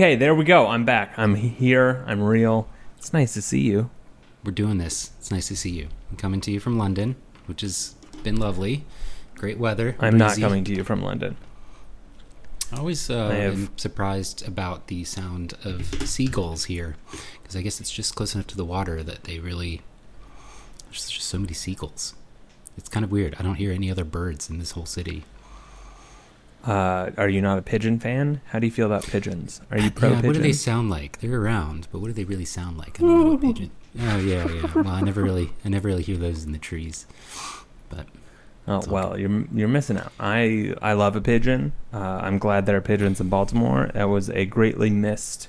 Okay, there we go. I'm back. I'm here. I'm real. It's nice to see you. We're doing this. It's nice to see you. I'm coming to you from London, which has been lovely. Great weather. I'm not coming to you from London. I always uh, I have- am surprised about the sound of seagulls here, because I guess it's just close enough to the water that they really. There's just so many seagulls. It's kind of weird. I don't hear any other birds in this whole city. Uh, are you not a pigeon fan? How do you feel about pigeons? Are you pro yeah, what do they sound like? They're around, but what do they really sound like? I don't know pigeon. Oh yeah, yeah. Well, I never really, I never really hear those in the trees. But Oh well, you're you're missing out. I I love a pigeon. Uh, I'm glad there are pigeons in Baltimore. That was a greatly missed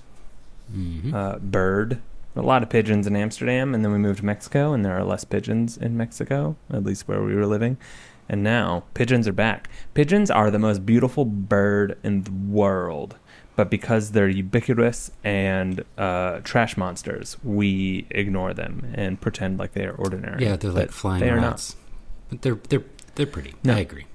mhm. uh, bird. A lot of pigeons in Amsterdam, and then we moved to Mexico, and there are less pigeons in Mexico, at least where we were living. And now pigeons are back. Pigeons are the most beautiful bird in the world, but because they're ubiquitous and uh, trash monsters, we ignore them and pretend like they are ordinary. yeah, they're like flying they are not. rats, but they're they're they're pretty. No. I agree.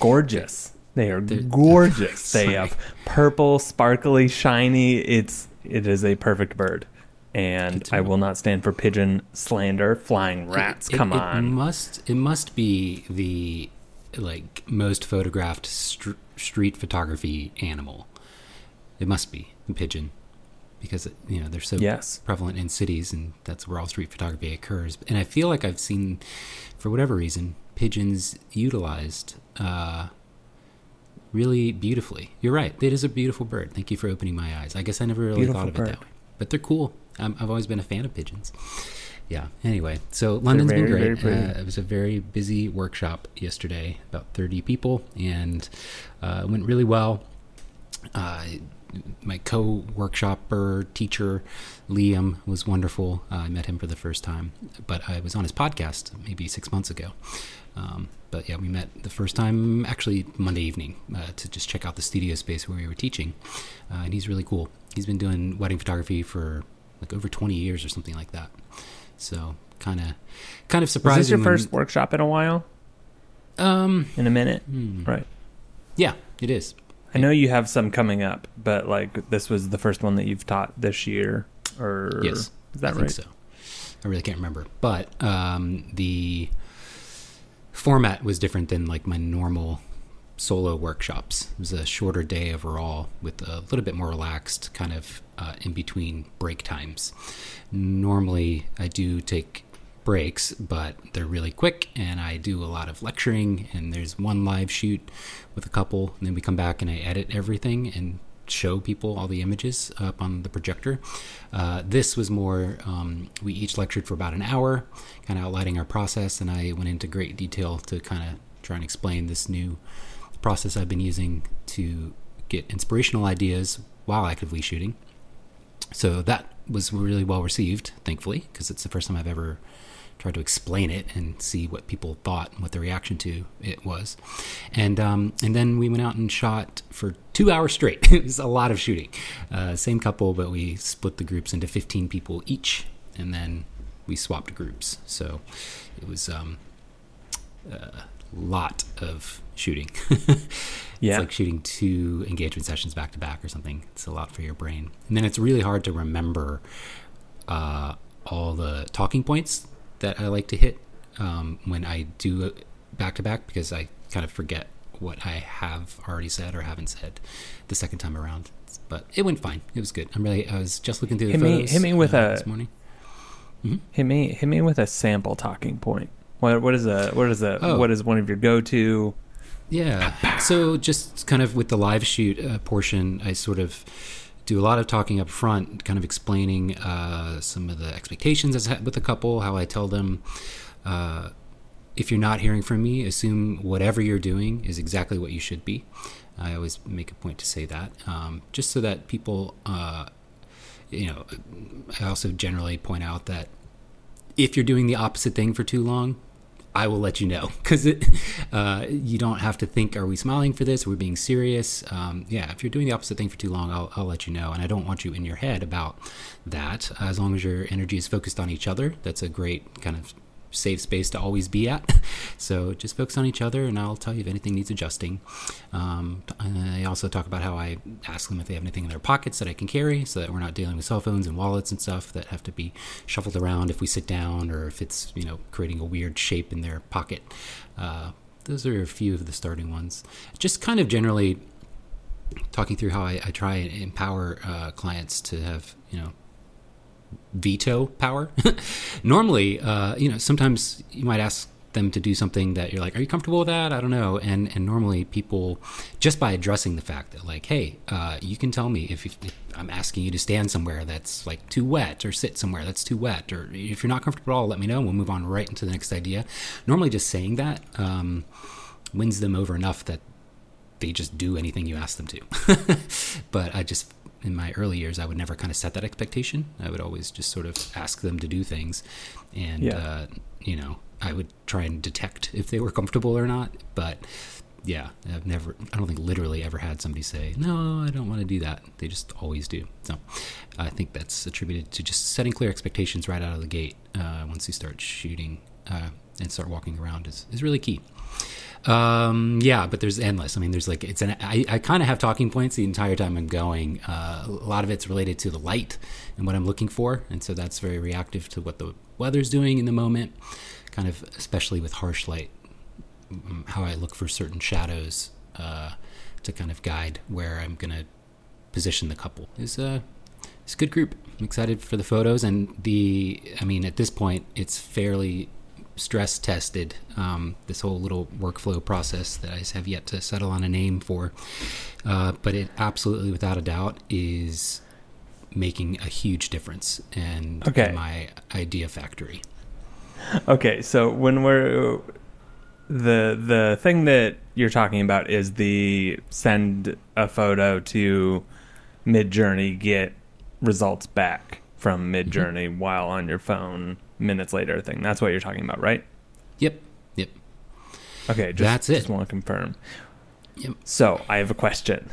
gorgeous. They are They're- gorgeous. they Sorry. have purple, sparkly, shiny. It's it is a perfect bird, and to I will not stand for pigeon slander. Flying rats, It- come it, on. It must it must be the like most photographed str- street photography animal. It must be the pigeon because you know they're so yes, prevalent in cities and that's where all street photography occurs. And I feel like I've seen for whatever reason pigeons utilized uh really beautifully. You're right. It is a beautiful bird. Thank you for opening my eyes. I guess I never really Beautiful thought of bird. it that way. But they're cool. I'm, I've always been a fan of pigeons. Yeah. Anyway, so London's been great. uh, it was a very busy workshop yesterday, about 30 people, and uh, it went really well. Uh, my co-workshopper teacher Liam was wonderful. Uh, I met him for the first time, but I was on his podcast maybe six months ago. Um, but yeah, we met the first time actually Monday evening uh, to just check out the studio space where we were teaching, uh, and he's really cool. He's been doing wedding photography for like over 20 years or something like that. So kind of, kind of was surprising. this your when- first workshop in a while? Um, In a minute, hmm. right? Yeah, it is. I know you have some coming up, but like this was the first one that you've taught this year, or Yes, is that I right? think so. I really can't remember, but um, the format was different than like my normal solo workshops. It was a shorter day overall with a little bit more relaxed kind of uh, in between break times. Normally, I do take breaks, but they're really quick, and I do a lot of lecturing. And there's one live shoot with a couple, and then we come back and I edit everything and show people all the images up on the projector. Uh, this was more, um, we each lectured for about an hour, kind of outlining our process, and I went into great detail to kind of try and explain this new process I've been using to get inspirational ideas while actively shooting. So that was really well received, thankfully, because it's the first time I've ever tried to explain it and see what people thought and what the reaction to it was. And um, and then we went out and shot for two hours straight. it was a lot of shooting. Uh, same couple, but we split the groups into 15 people each, and then we swapped groups. So it was um, a lot of shooting. Yeah. It's like shooting two engagement sessions back to back or something. It's a lot for your brain. And then it's really hard to remember uh, all the talking points that I like to hit um, when I do back to back because I kind of forget what I have already said or haven't said the second time around. But it went fine. It was good. I'm really. I was just looking through the Hit me- photos. hit me with uh, a- this morning. Hit me, hit me with a sample talking point. What what is a what is a Oh. what is one of your go to? Yeah. So just kind of with the live shoot uh, portion, I sort of do a lot of talking up front, kind of explaining uh, some of the expectations as with the couple, how I tell them. Uh, if you're not hearing from me, assume whatever you're doing is exactly what you should be. I always make a point to say that, um, just so that people, uh, you know, I also generally point out that if you're doing the opposite thing for too long, I will let you know because uh, you don't have to think, are we smiling for this? Are we being serious? Um, yeah, if you're doing the opposite thing for too long, I'll, I'll let you know. And I don't want you in your head about that. As long as your energy is focused on each other, that's a great kind of safe space to always be at. So just focus on each other, and I'll tell you if anything needs adjusting. Um, I also talk about how I ask them if they have anything in their pockets that I can carry, so that we're not dealing with cell phones and wallets and stuff that have to be shuffled around if we sit down or if it's you know creating a weird shape in their pocket. Uh, those are a few of the starting ones. Just kind of generally talking through how I, I try and empower uh, clients to have you know veto power. Normally, uh, you know, sometimes you might ask them to do something that you're like, are you comfortable with that? I don't know. And and normally people, just by addressing the fact that like, hey, uh, you can tell me if, if, I'm asking you to stand somewhere that's like too wet, or sit somewhere that's too wet, or if you're not comfortable at all, let me know. And we'll move on right into the next idea. Normally, just saying that um, wins them over enough that they just do anything you ask them to. but I just in my early years, I would never kind of set that expectation. I would always just sort of ask them to do things, and yeah. uh, you know, I would try and detect if they were comfortable or not. But yeah, I've never, I don't think literally ever had somebody say, no, I don't want to do that. They just always do. So I think that's attributed to just setting clear expectations right out of the gate uh, once you start shooting uh, and start walking around is, is really key. Um, yeah, but there's endless. I mean, there's like it's an. I, I kind of have talking points the entire time I'm going. Uh, a lot of it's related to the light and what I'm looking for, and so that's very reactive to what the weather's doing in the moment. Kind of, especially with harsh light, how I look for certain shadows uh, to kind of guide where I'm gonna position the couple is uh, it's a good group. I'm excited for the photos and the. I mean, at this point, it's fairly stress tested um, this whole little workflow process that I have yet to settle on a name for. Uh, but it absolutely, without a doubt, is making a huge difference and okay. my idea factory. Okay, so when we're the the thing that you're talking about is the send a photo to Midjourney, get results back from Midjourney mm-hmm. while on your phone minutes later thing. That's what you're talking about, right? Yep. Yep. Okay, just, that's it. Just want to confirm. Yep. So I have a question.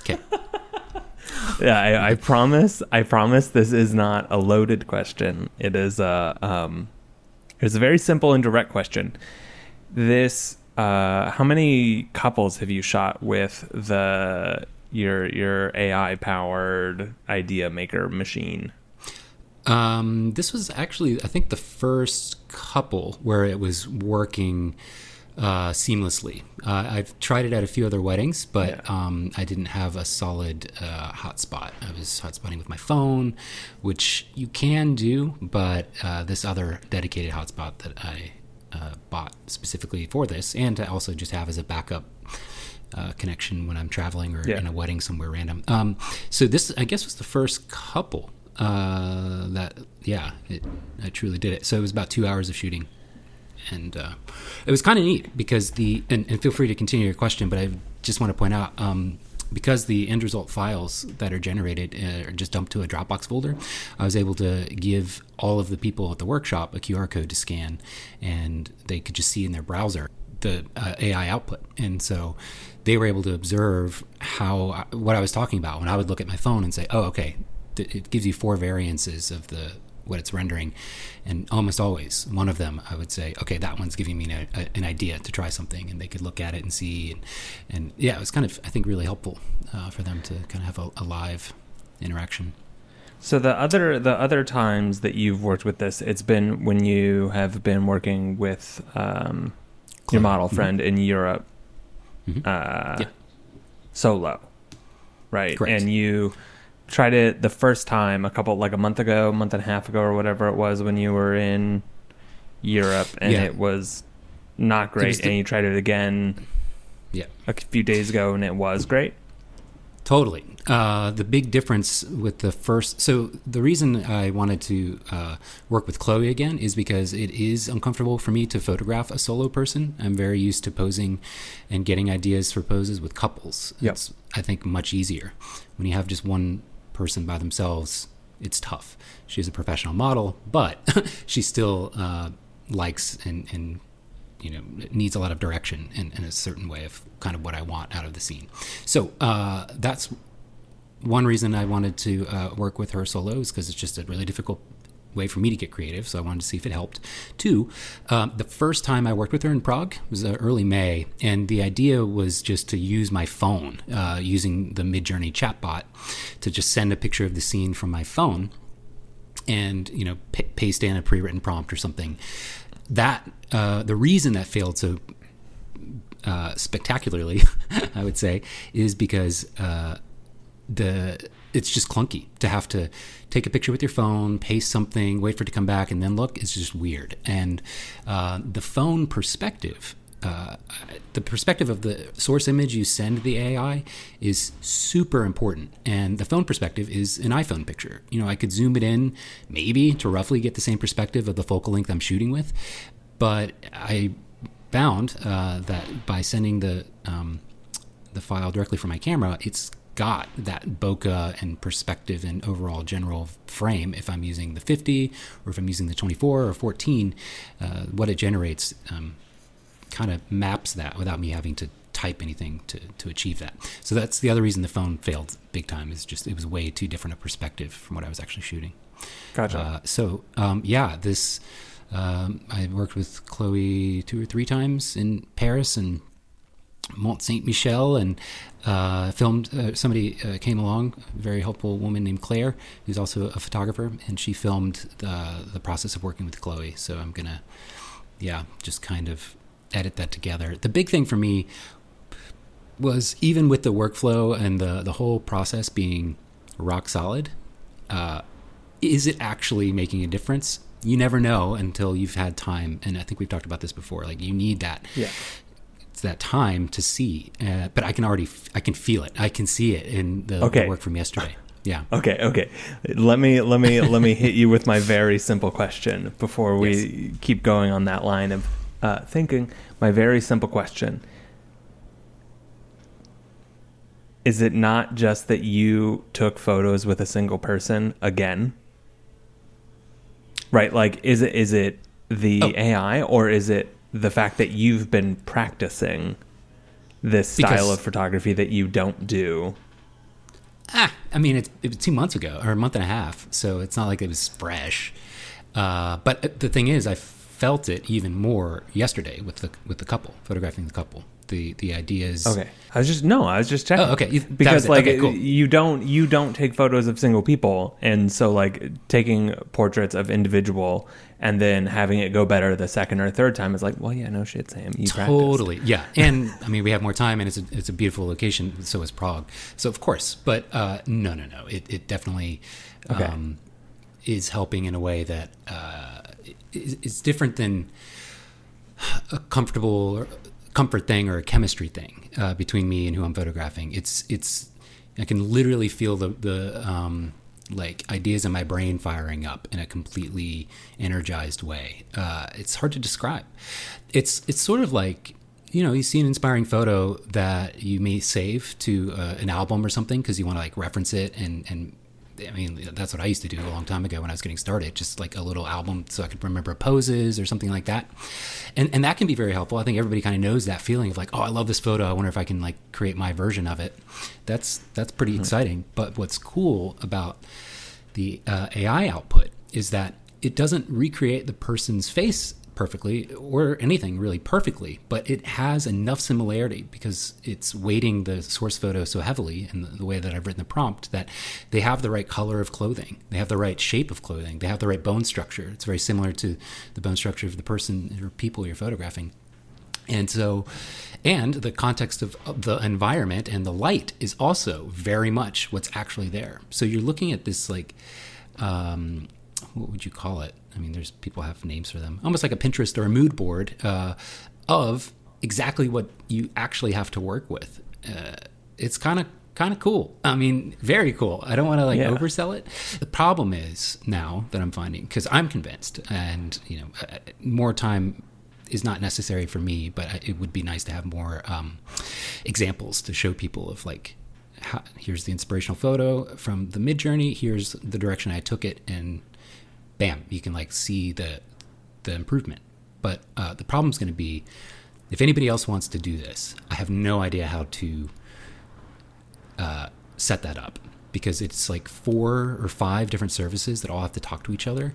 Okay. yeah, I, I, promise. I promise this is not a loaded question. It is a um, it's a very simple and direct question. This uh, how many couples have you shot with the your your AI powered idea maker machine? Um, this was actually, I think, the first couple where it was working uh, seamlessly. Uh, I've tried it at a few other weddings, but yeah. um, I didn't have a solid uh, hotspot. I was hotspotting with my phone, which you can do, but uh, this other dedicated hotspot that I uh, bought specifically for this, and to also just have as a backup uh, connection when I'm traveling or yeah. in a wedding somewhere random. Um, so this, I guess, was the first couple uh, that yeah, it, I truly did it. So it was about two hours of shooting, and uh, it was kind of neat because the and, and, feel free to continue your question, but I just want to point out um, because the end result files that are generated uh, are just dumped to a Dropbox folder. I was able to give all of the people at the workshop a QR code to scan, and they could just see in their browser the uh, AI output, and so they were able to observe how what I was talking about when I would look at my phone and say, "Oh, okay, it gives you four variances of the what it's rendering, and almost always one of them I would say, okay, that one's giving me a, a, an idea to try something, and they could look at it and see, and, and yeah, it was kind of I think really helpful uh, for them to kind of have a, a live interaction. So the other the other times that you've worked with this, it's been when you have been working with um, your model mm-hmm. friend mm-hmm. in Europe, mm-hmm. uh, yeah. solo, right? Correct. And you tried it the first time a couple like a month ago, month and a half ago, or whatever it was when you were in Europe, and yeah. it was not great. Was the, and you tried it again, yeah, a few days ago, and it was great. Totally. Uh, the big difference with the first, so the reason I wanted to uh, work with Chloe again is because it is uncomfortable for me to photograph a solo person. I'm very used to posing and getting ideas for poses with couples. Yep. It's, I think, much easier when you have just one person by themselves, it's tough. She's a professional model, but she still uh, likes and, and you know needs a lot of direction in, in, a certain way of kind of what I want out of the scene. So uh, that's one reason I wanted to uh, work with her solo is because it's just a really difficult way for me to get creative, so I wanted to see if it helped. Two, um, the first time I worked with her in Prague was uh, early May, and the idea was just to use my phone uh, using the Midjourney chatbot to just send a picture of the scene from my phone and you know p- paste in a pre-written prompt or something. That uh, the reason that failed so uh, spectacularly, I would say, is because uh, the it's just clunky to have to take a picture with your phone, paste something, wait for it to come back, and then look. It's just weird. And uh, the phone perspective, uh, the perspective of the source image you send the AI is super important. And the phone perspective is an iPhone picture. You know, I could zoom it in maybe to roughly get the same perspective of the focal length I'm shooting with, but I found uh, that by sending the um, the file directly from my camera, it's got that bokeh and perspective and overall general frame if I'm using the 50 or if I'm using the 24 or 14 uh, what it generates um, kind of maps that without me having to type anything to, to achieve that so that's the other reason the phone failed big time is just it was way too different a perspective from what I was actually shooting Gotcha. uh, so um, yeah this um, I worked with Chloe two or three times in Paris and Mont Saint Michel and uh, filmed. Uh, somebody uh, came along, a very helpful woman named Claire, who's also a photographer, and she filmed the the process of working with Chloe. So I'm gonna, yeah, just kind of edit that together. The big thing for me was even with the workflow and the the whole process being rock solid. Uh, is it actually making a difference? You never know until you've had time, and I think we've talked about this before. Like you need that yeah. That time to see. Uh, but I can already, f- I can feel it. I can see it in the, Okay. the work from yesterday. Yeah. Okay, okay. Let me let me let me hit you with my very simple question before we keep going on that line of uh, thinking. My very simple question: Is it not just that you took photos with a single person again? Right? Like, is it is it the Oh. AI or is it the fact that you've been practicing this style Because- of photography that you don't do? Ah, I mean, it's, it was two months ago or a month and a half, so it's not like it was fresh. Uh, but the thing is, I felt it even more yesterday with the with the couple, photographing the couple. The the idea is Okay. I was just no, I was just checking. Oh, okay. You- Because like Okay, cool. you don't you don't take photos of single people and so like taking portraits of individual and then having it go better the second or third time is like, well yeah, no shit, Sam. You practiced. Totally, yeah. And I mean, we have more time, and it's a it's a beautiful location. So is Prague. So of course, but uh, no, no, no. It it definitely Okay. um, is helping in a way that uh, is, is different than a comfortable or comfort thing or a chemistry thing uh, between me and who I'm photographing. It's it's I can literally feel the the um, like ideas in my brain firing up in a completely energized way. Uh, it's hard to describe. It's it's sort of like you know you see an inspiring photo that you may save to uh, an album or something because you want to like reference it and and I mean, that's what I used to do a long time ago when I was getting started, just like a little album so I could remember poses or something like that. And and that can be very helpful. I think everybody kind of knows that feeling of like, oh, I love this photo. I wonder if I can like create my version of it. That's that's pretty exciting. But what's cool about the uh, AI output is that it doesn't recreate the person's face perfectly or anything really perfectly, but it has enough similarity because it's weighting the source photo so heavily in the, the way that I've written the prompt that they have the right color of clothing, they have the right shape of clothing, they have the right bone structure. It's very similar to the bone structure of the person or people you're photographing. And so, and the context of, the environment and the light is also very much what's actually there. So you're looking at this like, um, what would you call it? I mean, there's people have names for them, almost like a Pinterest or a mood board uh, of exactly what you actually have to work with. Uh, it's kind of kind of cool. I mean, very cool. I don't want to like Yeah. oversell it. The problem is now that I'm finding because I'm convinced, and you know, uh, more time is not necessary for me, but it would be nice to have more um, examples to show people of like, how, here's the inspirational photo from the Midjourney. Here's the direction I took it, and bam, you can like see the the improvement. But uh, the problem is going to be if anybody else wants to do this, I have no idea how to uh, set that up. because it's like four or five different services that all have to talk to each other,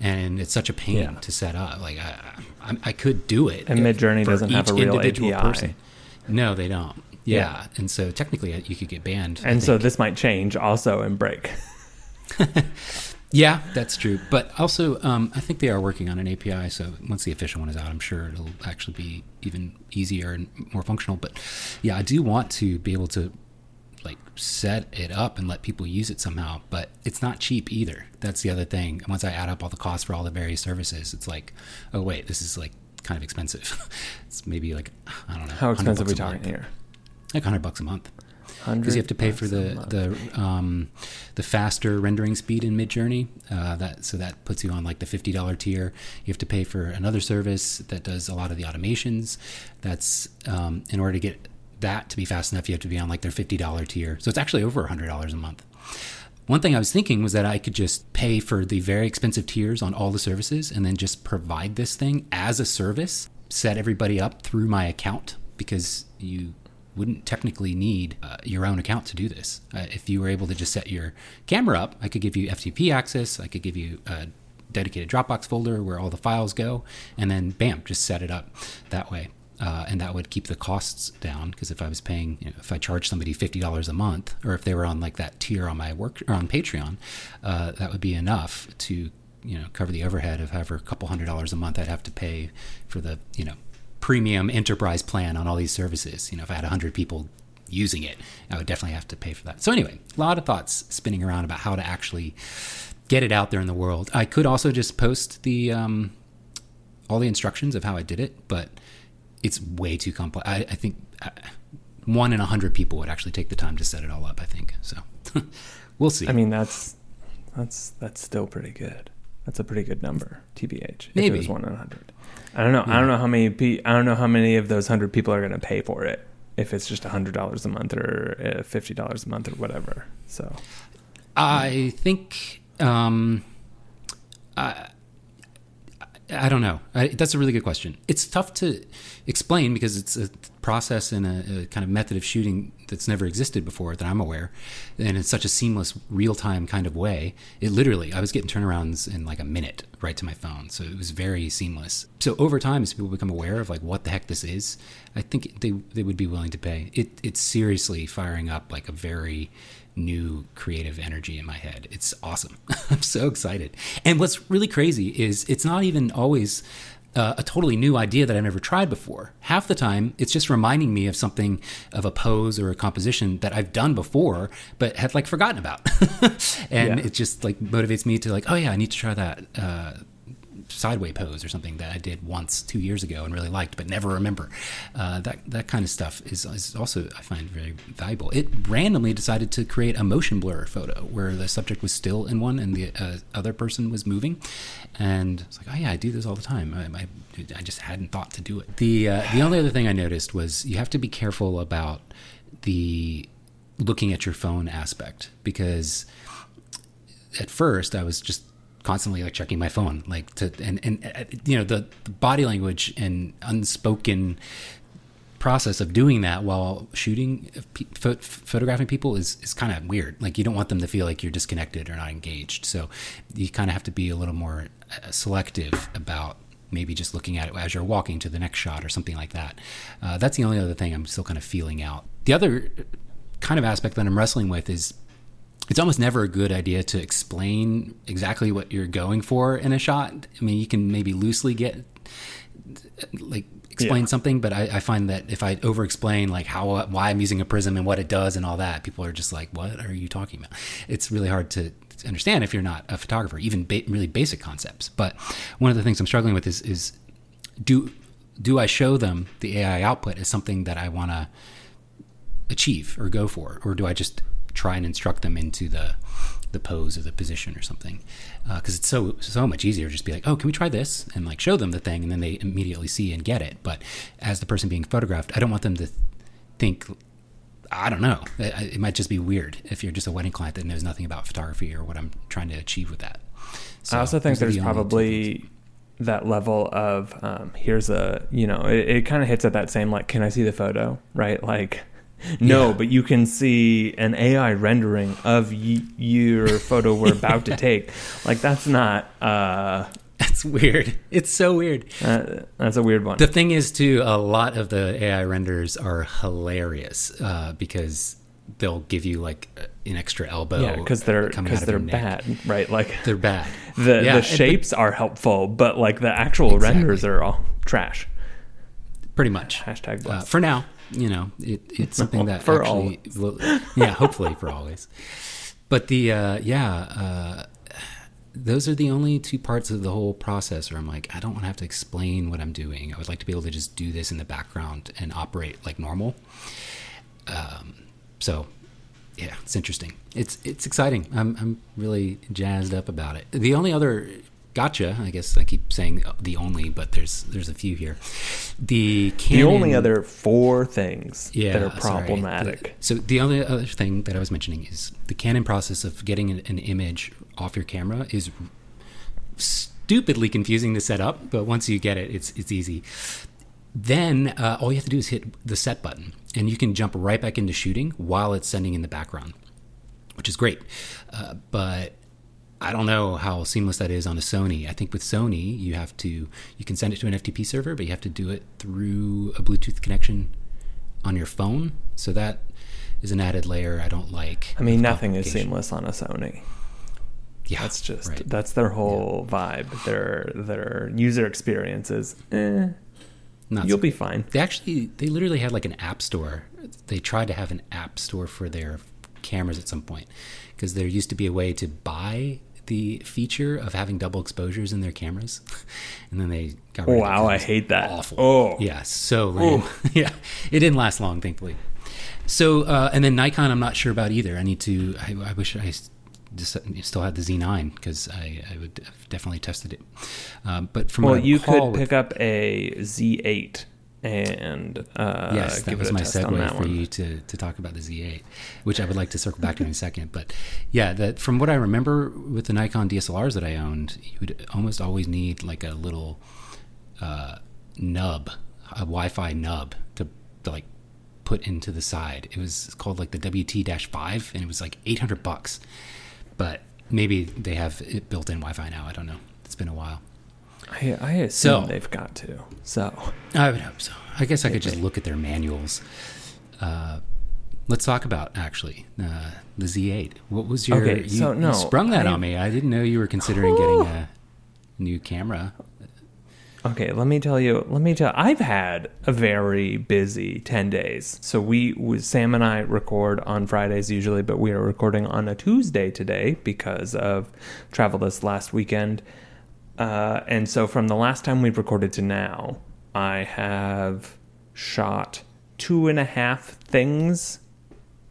and it's such a pain Yeah. to set up. Like I, I, I could do it, And Midjourney doesn't have a real individual API. No, they don't. Yeah. Yeah. and so technically uh, you could get banned. And so this might change also and break. Yeah, that's true. But also, um, I think they are working on an API. So once the official one is out, I'm sure it'll actually be even easier and more functional. But yeah, I do want to be able to like set it up and let people use it somehow. But it's not cheap either. That's the other thing. Once I add up all the costs for all the various services, it's like, oh wait, this is like kind of expensive. it's maybe like I don't know. How expensive are we talking month. here? Like hundred bucks a month. Because you have to pay for the the um, the faster rendering speed in Midjourney. Uh, that so that puts you on like the fifty dollar tier. You have to pay for another service that does a lot of the automations. That's um, in order to get that to be fast enough, you have to be on like their fifty dollar tier. So it's actually over hundred dollars a month. One thing I was thinking was that I could just pay for the very expensive tiers on all the services and then just provide this thing as a service, set everybody up through my account because you wouldn't technically need uh, your own account to do this. Uh, if you were able to just set your camera up, I could give you FTP access, I could give you a dedicated Dropbox folder where all the files go, and then bam, just set it up that way. Uh, and that would keep the costs down because if I was paying, you know, if I charged somebody fifty dollars a month, or if they were on like that tier on my work or on Patreon, uh, that would be enough to you know cover the overhead of however a couple hundred dollars a month I'd have to pay for the you know premium enterprise plan on all these services. You know, if I had hundred people using it, I would definitely have to pay for that. So anyway, a lot of thoughts spinning around about how to actually get it out there in the world. I could also just post the um, all the instructions of how I did it, but it's way too complex. I, I think uh, one in a hundred people would actually take the time to set it all up. I think so. we'll see. I mean, that's that's that's still pretty good. That's a pretty good number, tbh. If Maybe. it was one in a hundred. I don't know. I don't know how many. Pe- I don't know how many of those hundred people are going to pay for it. If it's just hundred dollars a month or uh, fifty dollars a month or whatever. So I think um, I, I don't know. I, that's a really good question. It's tough to explain because it's a process and a, a kind of method of shooting that's never existed before that I'm aware, and it's such a seamless, real time kind of way. It literally, I was getting turnarounds in like a minute right to my phone, so it was very seamless. So over time, as people become aware of like what the heck this is, I think they they would be willing to pay. It it's seriously firing up like a very new creative energy in my head. It's awesome. I'm so excited. And what's really crazy is it's not even always uh, a totally new idea that I've never tried before. Half the time, it's just reminding me of something of a pose or a composition that I've done before, but had like forgotten about. and Yeah. it just like motivates me to like, oh yeah, I need to try that. Uh, sideway pose or something that I did once two years ago and really liked, but never remember. Uh, that that kind of stuff is, is also I find very valuable. It randomly decided to create a motion blur photo where the subject was still in one and the uh, other person was moving, and it's like, oh yeah, I do this all the time. I, I, I just hadn't thought to do it. The uh, the only other thing I noticed was you have to be careful about the looking at your phone aspect because at first I was just constantly like checking my phone like to and and uh, you know the, the body language and unspoken process of doing that while shooting uh, pe- photographing people is is kind of weird. Like you don't want them to feel like you're disconnected or not engaged. So you kind of have to be a little more uh, selective about maybe just looking at it as you're walking to the next shot or something like that. Uh, that's the only other thing i'm still kind of feeling out. The other kind of aspect that i'm wrestling with is it's almost never a good idea to explain exactly what you're going for in a shot. I mean, you can maybe loosely get like explain Yeah. something, but I, I find that if I over explain like how why I'm using a prism and what it does and all that, people are just like, "What are you talking about?" It's really hard to understand if you're not a photographer, even ba- really basic concepts. But one of the things I'm struggling with is is do do I show them the AI output as something that I want to achieve or go for, or do I just try and instruct them into the the pose or the position or something? Because it's so so much easier to just be like, oh, can we try this and like show them the thing, and then they immediately see and get it. But as the person being photographed, I don't want them to think. I don't know. It, it might just be weird if you're just a wedding client that knows nothing about photography or what I'm trying to achieve with that. So I also think there's the probably that level of um, here's a you know it, it kind of hits at that same like can I see the photo right like No, Yeah. but you can see an AI rendering of y- your photo we're about to take. Like that's not. Uh, That's weird. It's so weird. uh, that's a weird one. The thing is, too, a lot of the AI renders are hilarious uh, because they'll give you like an extra elbow. yeah, because they're coming because they're bad, right? Like They're bad. the Yeah, the shapes are helpful, but like the actual Exactly. renders are all trash. pretty much. Hashtag Uh, for now, you know, it, it's something that For actually, yeah, hopefully for always. But the uh, yeah, uh, those are the only two parts of the whole process where I'm like, I don't want to have to explain what I'm doing. I would like to be able to just do this in the background and operate like normal. Um, so yeah, it's interesting. It's it's exciting. I'm I'm really jazzed up about it. The only other gotcha, I guess I keep saying the only, but there's there's a few here. The the only other four things yeah, that are problematic. The- so the only other thing that I was mentioning is the Canon process of getting an, an image off your camera is stupidly confusing to set up, but once you get it, it's it's easy. Then uh, all you have to do is hit the set button, and you can jump right back into shooting while it's sending in the background, which is great. Uh, but I don't know how seamless that is on a Sony. I think with Sony, you have to you can send it to an FTP server, but you have to do it through a Bluetooth connection on your phone. So that is an added layer I don't like. I mean, nothing is seamless on a Sony. Yeah, That's just right. that's their whole vibe. Their their user experiences. Eh, Not you'll so- be fine. They actually they literally had like an app store. They tried to have an app store for their cameras at some point because there used to be a way to buy the feature of having double exposures in their cameras, and then they got rid of it Wow, 'cause I hate that. Awful. Oh. yeah, so lame. yeah, it didn't last long, thankfully. So uh, and then Nikon, I'm not sure about either. I need to. I, I wish I just still had the Z9 because I, I would have definitely tested it. Um, but from Well, you could with- pick up a Z8 and uh, yes, that give was my segue for you to, to talk about the Z8, which I would like to circle back to in a second. But yeah, that from what I remember with the Nikon DSLRs that I owned, you would almost always need like a little uh, nub, a Wi-Fi nub to, to like put into the side. It was called like the WT-5, and it was like 800 bucks. But maybe they have it built in Wi-Fi now. I don't know. It's been a while. I, I assume So- they've got to. So I would hope so. I guess I could just look at their manuals. Uh, let's talk about actually uh, the Z8. What was your? Okay, you, so you no, sprung that I- on me. I didn't know you were considering getting a new camera. Okay, let me tell you. Let me tell. I've had a very busy ten days. So we, we, Sam and I, record on Fridays usually, but we are recording on a Tuesday today because of travel this last weekend. Uh, and so from the last time we recorded to now, I have shot two and a half things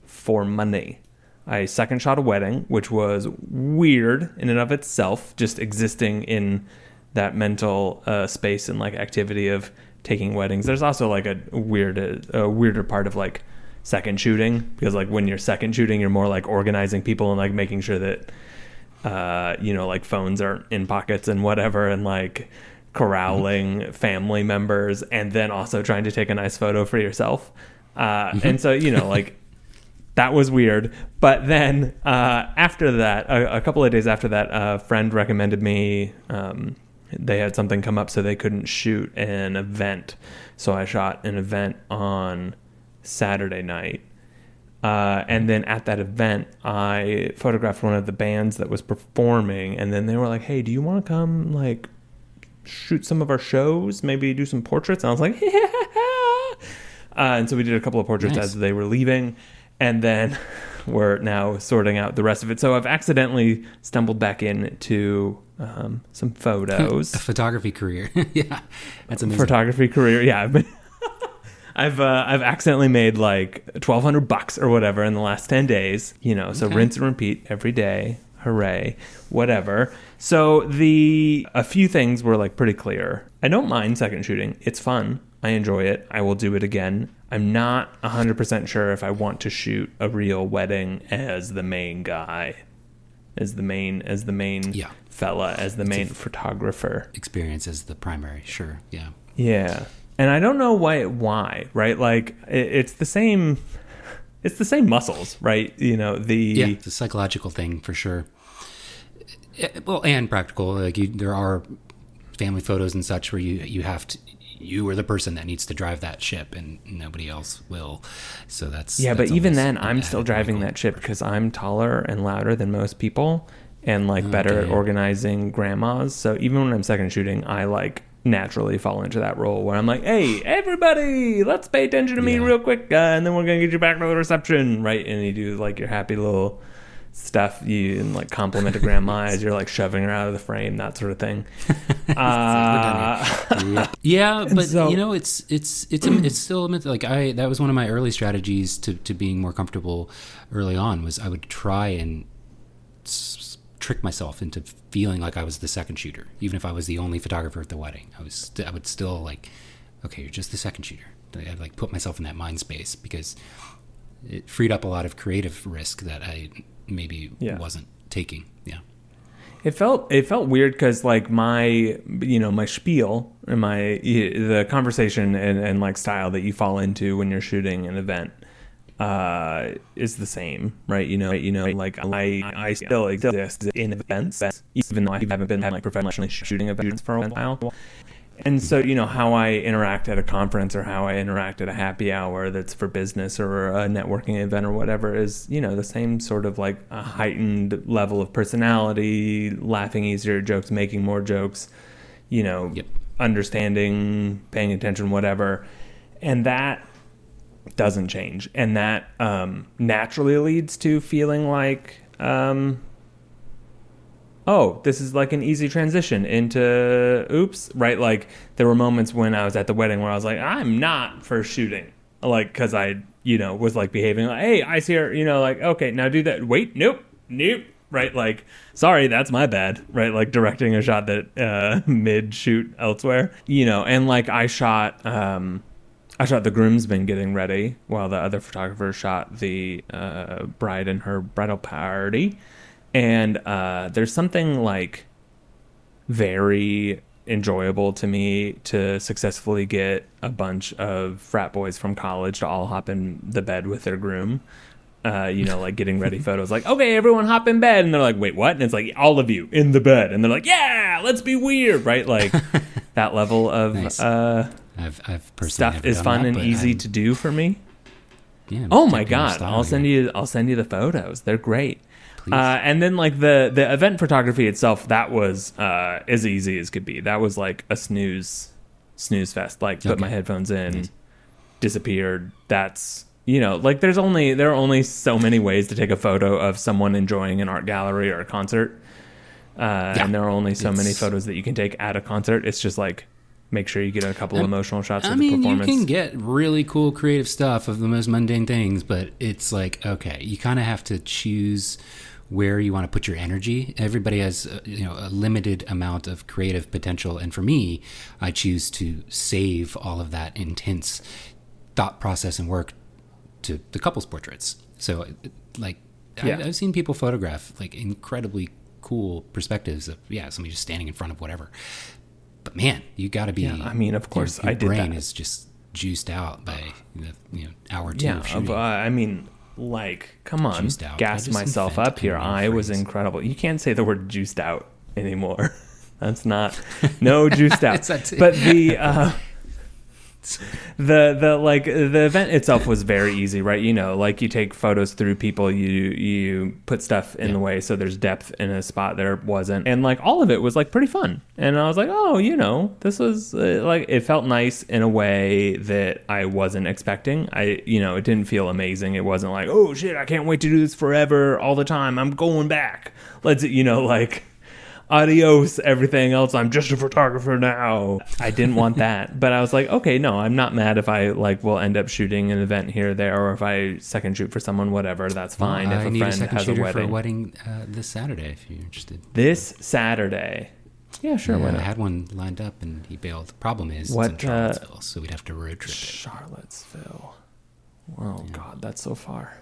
for money. I second shot a wedding, which was weird in and of itself, just existing in that mental uh, space and like activity of taking weddings. There's also like a weird, a weirder part of like second shooting because like when you're second shooting, you're more like organizing people and like making sure that uh, you know like phones aren't in pockets and whatever, and like corralling family members, and then also trying to take a nice photo for yourself. Uh, and so you know like that was weird. But then uh, after that, a, a couple of days after that, a friend recommended me. Um, they had something come up, so they couldn't shoot an event. So I shot an event on Saturday night. Uh, and then at that event, I photographed one of the bands that was performing. And then they were like, "Hey, do you want to come like shoot some of our shows? Maybe do some portraits?" And I was like, "Yeah." Uh, and so we did a couple of portraits Nice. as they were leaving, and then we're now sorting out the rest of it. So I've accidentally stumbled back into um, some photos, a photography career. yeah, that's amazing. photography career. Yeah, I've been. I've uh, I've accidentally made like twelve hundred bucks or whatever in the last ten days. You know, so Okay. rinse and repeat every day. Hooray! Whatever. So the a few things were like pretty clear. I don't mind second shooting. It's fun. I enjoy it. I will do it again. I'm not 100% sure if I want to shoot a real wedding as the main guy, as the main as the main Yeah. fella, as the It's main photographer. Experience as the primary. Sure. Yeah. Yeah. And I don't know why why, right? Like it, it's the same it's the same muscles, right? You know, the yeah, a psychological thing for sure. Eh, Well, and practical. Like you, there are family photos and such where you you have to. You are the person that needs to drive that ship, and nobody else will. So that's Yeah, that's but even then, I'm still driving that ship because I'm taller and louder than most people, and like better at organizing grandmas. So even when I'm second shooting, I like naturally fall into that role where I'm like, "Hey, everybody, let's pay attention to me Yeah. real quick, uh, and then we're gonna get you back to the reception, right?" And you do like your happy little stuff, you and like compliment to grandma as you're like shoving her out of the frame, that sort of thing. uh, yeah, but so- you know, it's it's it's a, it's still a myth. Like I, that was one of my early strategies to to being more comfortable early on. Was I would try and s- trick myself into feeling like I was the second shooter, even if I was the only photographer at the wedding. I was st- I would still like, okay, you're just the second shooter. I'd like put myself in that mind space because it freed up a lot of creative risk that I maybe Yeah. wasn't taking. Yeah. It felt it felt weird because like my you know my spiel and my the conversation and, and like style that you fall into when you're shooting an event uh is the same right? You know you know like i i still exist in events even though i haven't been like professionally shooting events for a while. And so you know how i interact at a conference or how i interact at a happy hour that's for business or a networking event or whatever is you know the same sort of like a heightened level of personality laughing easier jokes making more jokes you know Yep. understanding paying attention whatever. And that doesn't change. And that um, naturally leads to feeling like um, oh this is like an easy transition into oops right? Like there were moments when i was at the wedding where i was like i'm not for shooting. Like because i you know was like behaving like hey i see her you know like okay now do that. Wait nope nope right? Like sorry that's my bad right? Like directing a shot that uh mid shoot elsewhere you know? And like i shot um I shot the groomsmen getting ready while the other photographer shot the uh, bride and her bridal party. And uh, there's something like very enjoyable to me to successfully get a bunch of frat boys from college to all hop in the bed with their groom. Uh, you know, like getting ready photos, like, okay, everyone hop in bed. And they're like, wait, what? And it's like, all of you in the bed. And they're like, yeah, let's be weird, right? Like that level of Nice. uh, I've I've personally stuff is fun that, and easy I'm- to do for me. Yeah, Oh my god, I'll here. send you I'll send you the photos. They're great. Uh, and then like the the event photography itself, that was uh, as easy as could be. That was like a snooze snooze fest. Like put Okay. my headphones in, Nice. disappeared. That's you know like there's only there are only so many ways to take a photo of someone enjoying an art gallery or a concert. Uh, and there are only so many photos that you can take at a concert. It's just like make sure you get a couple Um, emotional shots I of the mean, you can get really cool creative stuff of the most mundane things, but it's like okay, you kind of have to choose where you want to put your energy. Everybody has uh, you know a limited amount of creative potential, and for me, I choose to save all of that intense thought process and work to the couples portraits. So, uh, like, Yeah. I've, I've seen people photograph like incredibly cool perspectives of yeah, somebody just standing in front of whatever. But man, you got to be. Yeah, I mean, of course, your I did brain that. is just juiced out by the you know hour two Yeah, of uh, I mean, like, come on, Juiced out. Gas myself up here. I was incredible. You can't say the word juiced out anymore. That's not no juiced out. It's that too. but the uh, the the like the event itself was very easy, right? You know, like you take photos through people, you you put stuff in the way so there's depth in a spot there wasn't, and like all of it was like pretty fun. And I was like, oh, you know, this was uh, like it felt nice in a way that I wasn't expecting. I you know, it didn't feel amazing. It wasn't like, oh shit, I can't wait to do this forever all the time. I'm going back. Let's you know like adios everything else. I'm just a photographer now. I didn't want that. But i was like okay no i'm not mad if i like will end up shooting an event here or there or if i second shoot for someone whatever that's fine I if a need friend a second has a wedding for a wedding. uh, this Saturday if you're interested. this saturday? Yeah sure Yeah, I had one lined up and he bailed. The problem is What, it's in uh, Charlottesville, so we'd have to road trip it. charlottesville. Oh god that's so far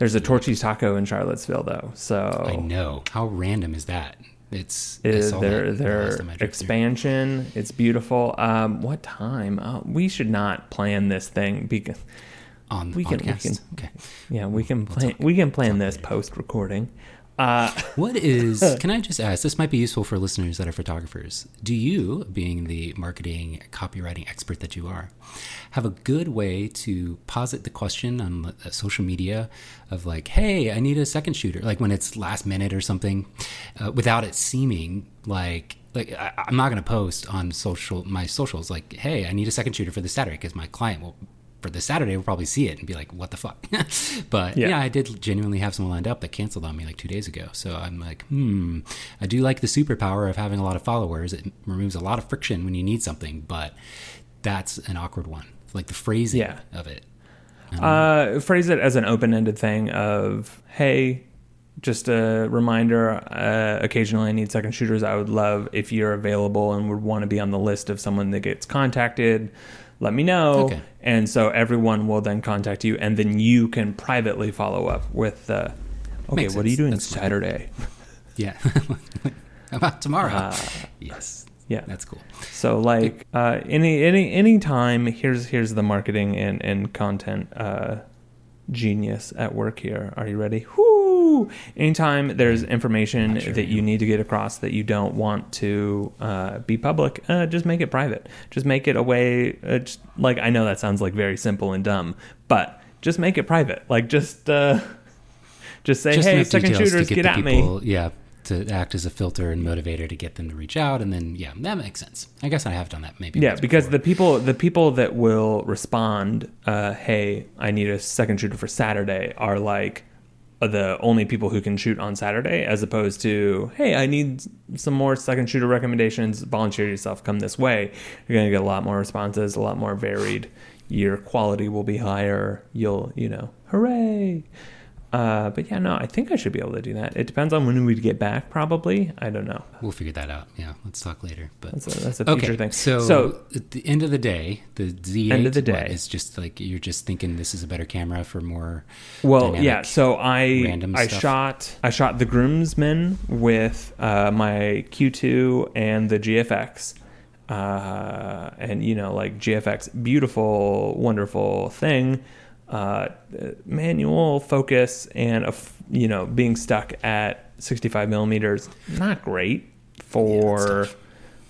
there's a torchy's taco in charlottesville though so I know. How random is that? It's is their their last time I drove through. expansion. It's beautiful. Um, what time? Uh, we should not plan this thing because on the We can- we can- okay. Yeah, we can plan. We can plan this post recording. Uh, What is, can I just ask, this might be useful for listeners that are photographers. Do you, being the marketing copywriting expert that you are, have a good way to posit the question on uh, social media of like, hey, I need a second shooter, like when it's last minute or something, uh, without it seeming like, like I, I'm not going to post on social my socials like, hey, I need a second shooter for this Saturday because my client will for this Saturday we'll probably see it and be like, what the fuck? but Yeah. yeah. I did genuinely have someone lined up that canceled on me like two days ago. So I'm like, hmm, I do like the superpower of having a lot of followers. It removes a lot of friction when you need something, but that's an awkward one. Like the phrasing Yeah. of it. uh, phrase it as an open-ended thing of, hey, just a reminder. Uh, occasionally, I need second shooters. I would love if you're available and would want to be on the list of someone that gets contacted. Let me know, Okay. and so everyone will then contact you, and then you can privately follow up with. Uh, okay, Makes what are you doing That's. Saturday? Yeah. How about tomorrow? Uh, yes. yeah. That's cool. So like uh, any any any time here's here's the marketing and and content uh, genius at work here. Are you ready? Anytime there's information sure that you need to get across that you don't want to uh, be public, uh, just make it private. Just make it a way. Uh, just, like I know that sounds like very simple and dumb, but just make it private. Like just uh, just say, Just hey, second shooters, get, get, at the me. Yeah. To act as a filter and motivator to get them to reach out, and then yeah, that makes sense. I guess I have done that maybe. Yeah, because before. the people the people that will respond, uh, "Hey, I need a second shooter for Saturday," are like the only people who can shoot on Saturday, as opposed to, "Hey, I need some more second shooter recommendations. Volunteer yourself. Come this way." You're gonna get a lot more responses, a lot more varied. Your quality will be higher. You'll, you know, hooray! Uh, but yeah, no, I think I should be able to do that. It depends on when we'd get back. Probably, I don't know. we'll figure that out. Yeah, let's talk later. But That's a, that's a future okay, thing. so, so at the end of the day, the Z8 End of the day. is just like you're just thinking this is a better camera for more. Well, dynamic, yeah. So I random I stuff. shot I shot the groomsmen with uh, my Q2 and the GFX, uh, and you know like GFX, beautiful, wonderful thing. Uh, manual focus and a f- you know being stuck at 65 millimeters, not great for tough.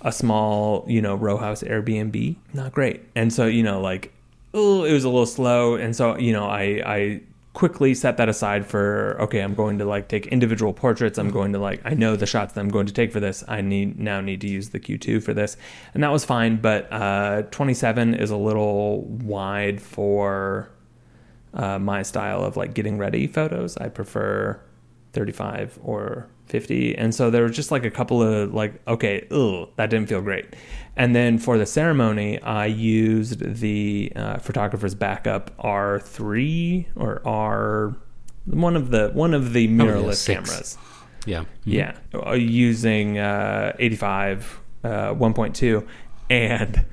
a small you know row house Airbnb, not great. And so you know like oh, it was a little slow, and so you know I I quickly set that aside for okay, I'm going to like take individual portraits. I'm going to like I know the shots that I'm going to take for this. I need now need to use the Q2 for this, and that was fine. But uh, 27 is a little wide for uh, my style of like getting ready photos. I prefer 35 or 50. And so there was just like a couple of like, okay, ugh, that didn't feel great. And then for the ceremony, I used the uh, photographer's backup R3 or R one of the one of the mirrorless six. cameras. Yeah. Mhm. Yeah, uh, using uh, 85 uh, 1.2 and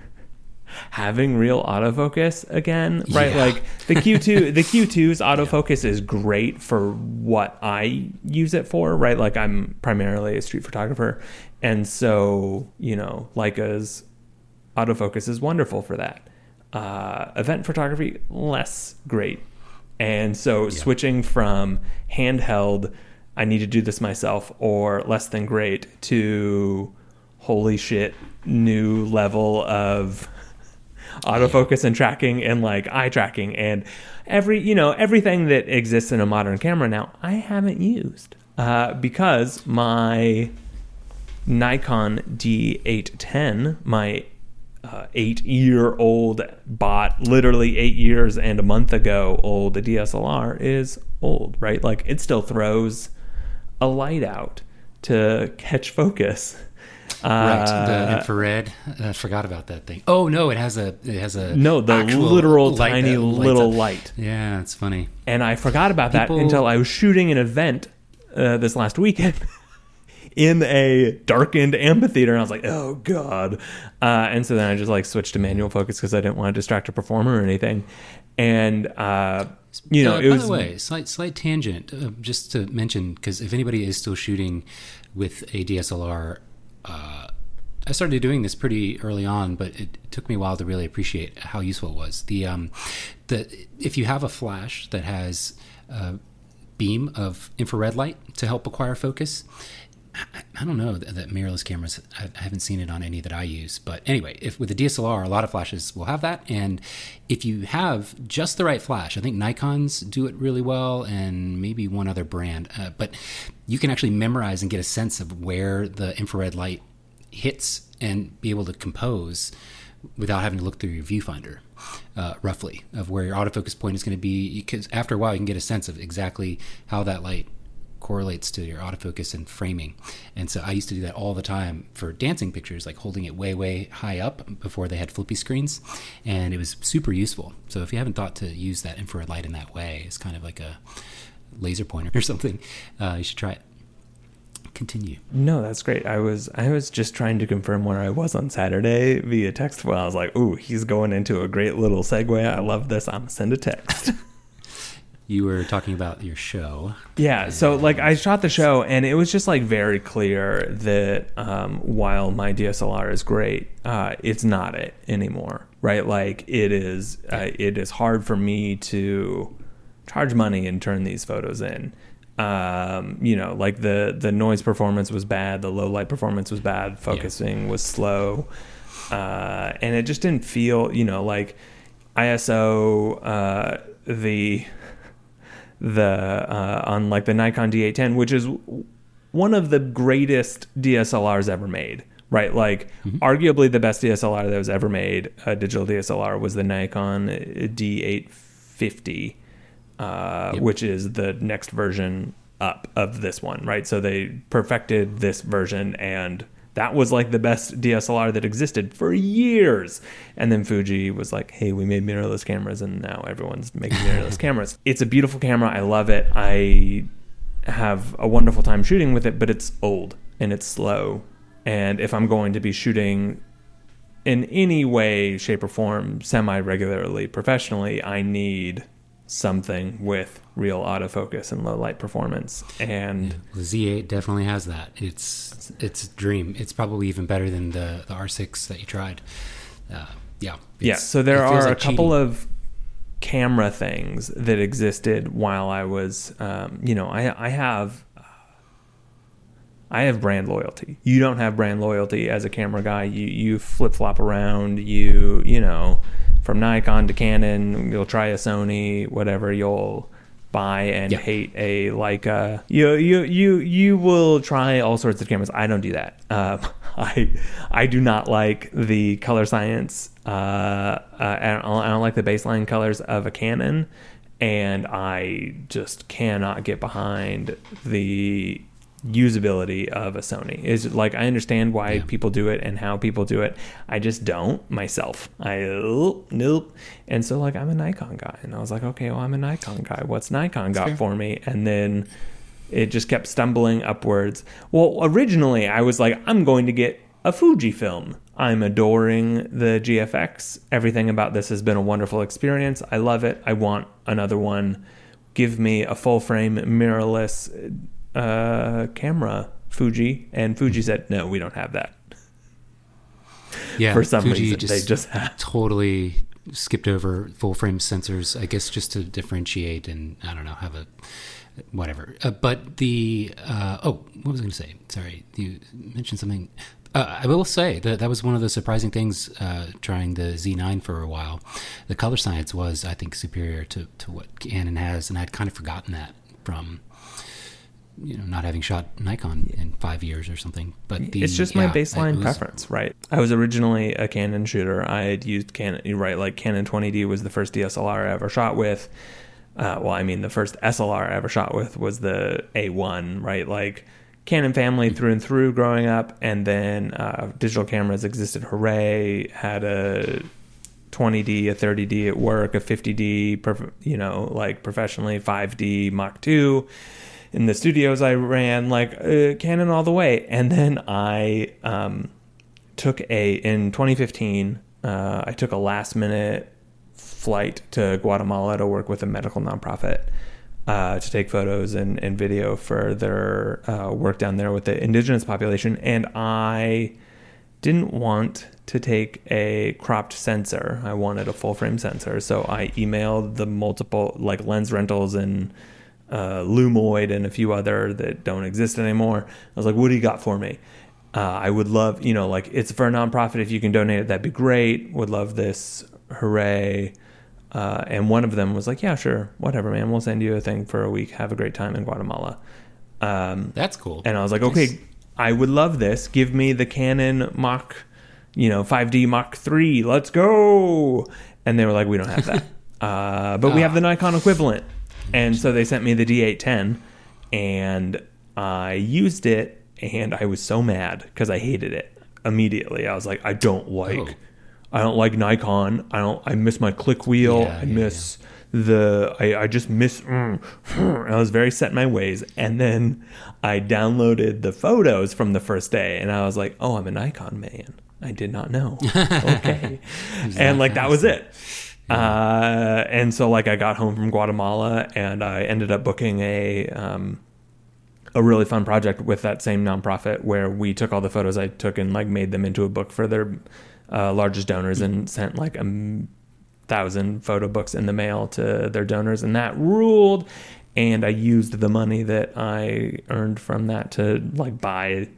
having real autofocus again, right? Yeah. Like the Q2, the Q2's autofocus is great for what I use it for, right? Like I'm primarily a street photographer, and so you know, Leica's autofocus is wonderful for that. Uh, event photography less great, and so switching from handheld, I need to do this myself, or less than great to holy shit, new level of autofocus and tracking and like eye tracking and every you know everything that exists in a modern camera now I haven't used uh, because my Nikon D810 my uh, eight year old bought literally eight years and a month ago old the DSLR is old right? Like it still throws a light out to catch focus Right, the Uh, infrared. I forgot about that thing. Oh no, it has a it has a no the literal tiny little light Yeah, it's funny. and I forgot about that until I was shooting an event uh, this last weekend in a darkened amphitheater, and I was like, "Oh God!" Uh, and so then I just like switched to manual focus because I didn't want to distract a performer or anything. And uh, you know, Uh, it by was the way, slight slight tangent, uh, just to mention because if anybody is still shooting with a DSLR, uh, I started doing this pretty early on, but it took me a while to really appreciate how useful it was. The um, the if you have a flash that has a beam of infrared light to help acquire focus, I, I don't know that, that mirrorless cameras. I, I haven't seen it on any that I use, but anyway, if with the DSLR, a lot of flashes will have that, and if you have just the right flash, I think Nikon's do it really well, and maybe one other brand, uh, but you can actually memorize and get a sense of where the infrared light hits and be able to compose without having to look through your viewfinder uh, roughly of where your autofocus point is going to be because after a while you can get a sense of exactly how that light correlates to your autofocus and framing and so i used to do that all the time for dancing pictures like holding it way way high up before they had flippy screens and it was super useful so if you haven't thought to use that infrared light in that way it's kind of like a laser pointer or something uh, you should try it continue. No, that's great. I was I was just trying to confirm where I was on Saturday via text. Well, I was like, "Ooh, he's going into a great little segue. I love this. I'm gonna send a text." you were talking about your show. Yeah, so like I shot the show, and it was just like very clear that um, while my DSLR is great, uh, it's not it anymore. Right? Like it is. Uh, it is hard for me to charge money and turn these photos in um, you know, like the the noise performance was bad, the low light performance was bad, focusing yeah. was slow, uh, and it just didn't feel, you know, like ISO uh, the the uh, on like the Nikon D810, which is one of the greatest DSLRs ever made. Right, like mm-hmm. arguably the best DSLR that was ever made, a digital DSLR, was the Nikon D850 uh, yep. which is the next version up of this one, right? So they perfected this version and that was like the best DSLR that existed for years. And then Fuji was like, hey, we made mirrorless cameras and now everyone's making mirrorless cameras. It's a beautiful camera. I love it. I have a wonderful time shooting with it, but it's old and it's slow. And if I'm going to be shooting in any way, shape, or form semi regularly, professionally, I need something with real autofocus and low light performance. And the Z8 definitely has that. It's it's a dream. It's probably even better than the the R6 that you tried. Uh, yeah. Yeah. So there are like a couple of camera things that existed while I was, um, you know, I I have. I have brand loyalty. You don't have brand loyalty as a camera guy. You you flip flop around. You you know, from Nikon to Canon. You'll try a Sony, whatever. You'll buy and hate a Leica. You you you you will try all sorts of cameras. I don't do that. Uh, I I do not like the color science. Uh, uh, I, don't, I don't like the baseline colors of a Canon, and I just cannot get behind the usability of a Sony. Is like I understand why yeah. people do it and how people do it. I just don't myself. I nope. And so like I'm a Nikon guy, and I was like, okay, well I'm a Nikon guy. What's Nikon That's got fair. for me? And then it just kept stumbling upwards. Well, originally I was like, I'm going to get a Fujifilm. I'm adoring the GFX. Everything about this has been a wonderful experience. I love it. I want another one. Give me a full frame mirrorless uh, camera, Fuji, and Fuji said, "No, we don't have that." Yeah, for some Fuji reason just they just have. totally skipped over full frame sensors. I guess just to differentiate and I don't know have a whatever. Uh, but the uh, oh, what was I going to say? Sorry, you mentioned something. Uh, I will say that that was one of the surprising things uh, trying the Z9 for a while. The color science was, I think, superior to, to what Canon has, and I'd kind of forgotten that from you know not having shot Nikon in five years or something. But the, it's just yeah, my baseline was, preference, right? I was originally a Canon shooter. I had used Canon, right? Like Canon 20D was the first DSLR I ever shot with. Uh, well, I mean, the first SLR I ever shot with was the A1, right? Like Canon family through and through growing up, and then uh, digital cameras existed. Hooray! Had a 20D, a 30D at work, a 50D, you know, like professionally, 5D, Mark 2 in the studios I ran like uh, Canon all the way. And then I um, took a in 2015. Uh, I took a last minute flight to Guatemala to work with a medical nonprofit uh, to take photos and, and video for their uh, work down there with the indigenous population. And I didn't want to take a cropped sensor. I wanted a full frame sensor, so I emailed the multiple like lens rentals and uh, Lumoid and a few other that don't exist anymore. I was like, "What do you got for me?" Uh, I would love, you know, like it's for a nonprofit. If you can donate it, that'd be great. Would love this. Hooray! Uh, and one of them was like, "Yeah, sure, whatever, man. We'll send you a thing for a week. Have a great time in Guatemala." Um, That's cool. and I was like, Nice. okay, I would love this. Give me the Canon Mark, you know, 5D Mark 3. Let's go. And they were like, we don't have that. uh, but we have the Nikon equivalent. And so they sent me the D810 and I used it and I was so mad because I hated it immediately. I was like, I don't like, Oh. I don't like Nikon. I don't, I miss my click wheel. Yeah, I yeah, miss the I, I just miss mm, I was very set in my ways and then I downloaded the photos from the first day and I was like oh I'm a Nikon man I did not know okay and like that was it uh, and so like I got home from Guatemala and I ended up booking a um, a really fun project with that same nonprofit where we took all the photos I took and like made them into a book for their uh, largest donors and sent like a thousand photo books in the mail to their donors. And that ruled and I used the money that I earned from that to like buy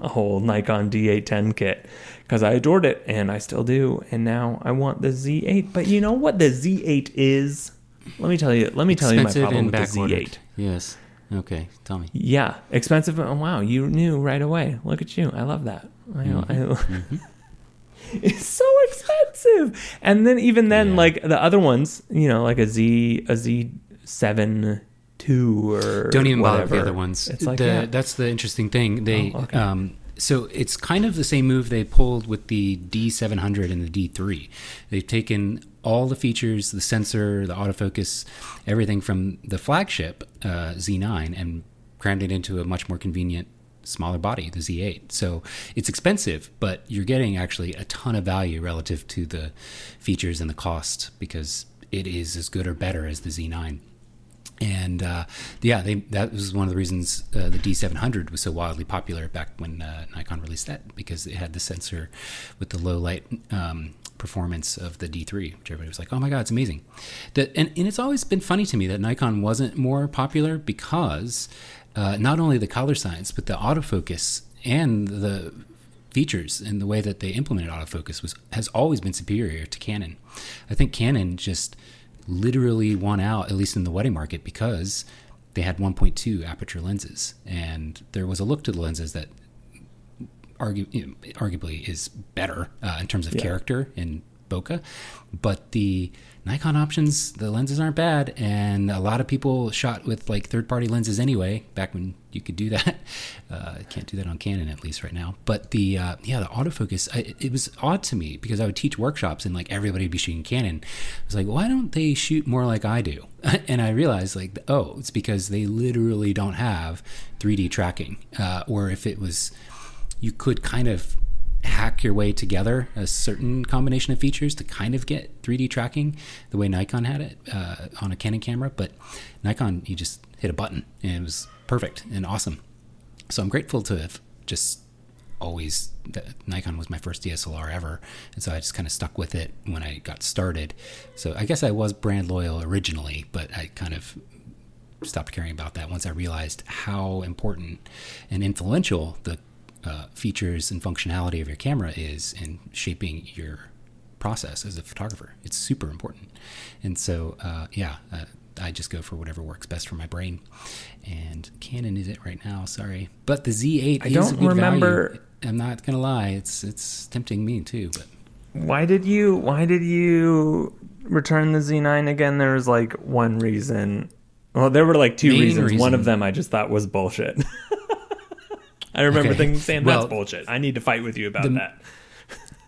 a whole Nikon D810 kit because I adored it and I still do and now I want the Z8 but you know what the Z8 is let me tell you let me tell you my problem with the backordered. Z8 Yes. Okay. Tell me. yeah, expensive. Oh, wow, you knew right away. Look at you. I love that. I, Mm-hmm. I, it's so expensive. And then even then, Yeah. like the other ones, you know, like a Z a Z seven two or Don't even bother with the other ones. It's like the, yeah. that's the interesting thing. They Oh, okay. um, so it's kind of the same move they pulled with the D700 and the D3. They've taken all the features, the sensor, the autofocus, everything from the flagship uh, Z9 and crammed it into a much more convenient smaller body, the Z8. So it's expensive, but you're getting actually a ton of value relative to the features and the cost because it is as good or better as the Z9 and uh, yeah, they, that was one of the reasons uh, the D700 was so wildly popular back when uh, Nikon released that because it had the sensor with the low light um, performance of the D3, which everybody was like, "Oh my god, it's amazing!" That and, and it's always been funny to me that Nikon wasn't more popular because uh, not only the color science but the autofocus and the features and the way that they implemented autofocus was has always been superior to Canon. I think Canon just literally won out, at least in the wedding market, because they had 1.2 aperture lenses, and there was a look to the lenses that argu- you know, arguably is better uh, in terms of Yeah. character in bokeh, but the Nikon options, the lenses aren't bad, and a lot of people shot with like third-party lenses anyway. Back when you could do that, uh, can't do that on Canon at least right now. But the uh, yeah, the autofocus, I, it was odd to me because I would teach workshops and like everybody would be shooting Canon. I was like, why don't they shoot more like I do? and I realized like, oh, it's because they literally don't have 3D tracking, uh, or if it was, you could kind of hack your way together a certain combination of features to kind of get 3D tracking the way Nikon had it uh, on a Canon camera. But Nikon, you just hit a button and it was perfect and awesome. So I'm grateful to have just always Nikon was my first DSLR ever, and so I just kind of stuck with it when I got started. So I guess I was brand loyal originally, but I kind of stopped caring about that once I realized how important and influential the uh, features and functionality of your camera is in shaping your process as a photographer. It's super important. And so, uh, yeah, uh, I just go for whatever works best for my brain. And Canon is it right now. Sorry, but the Z8 I is don't a good remember- Value. I'm not gonna lie; it's it's tempting me too. But Why did you why did you return the Z9 again? There was like one reason. Well, there were like two Main reasons. One of them I just thought was bullshit. I remember Okay. thinking saying Well, that's bullshit. I need to fight with you about the- that.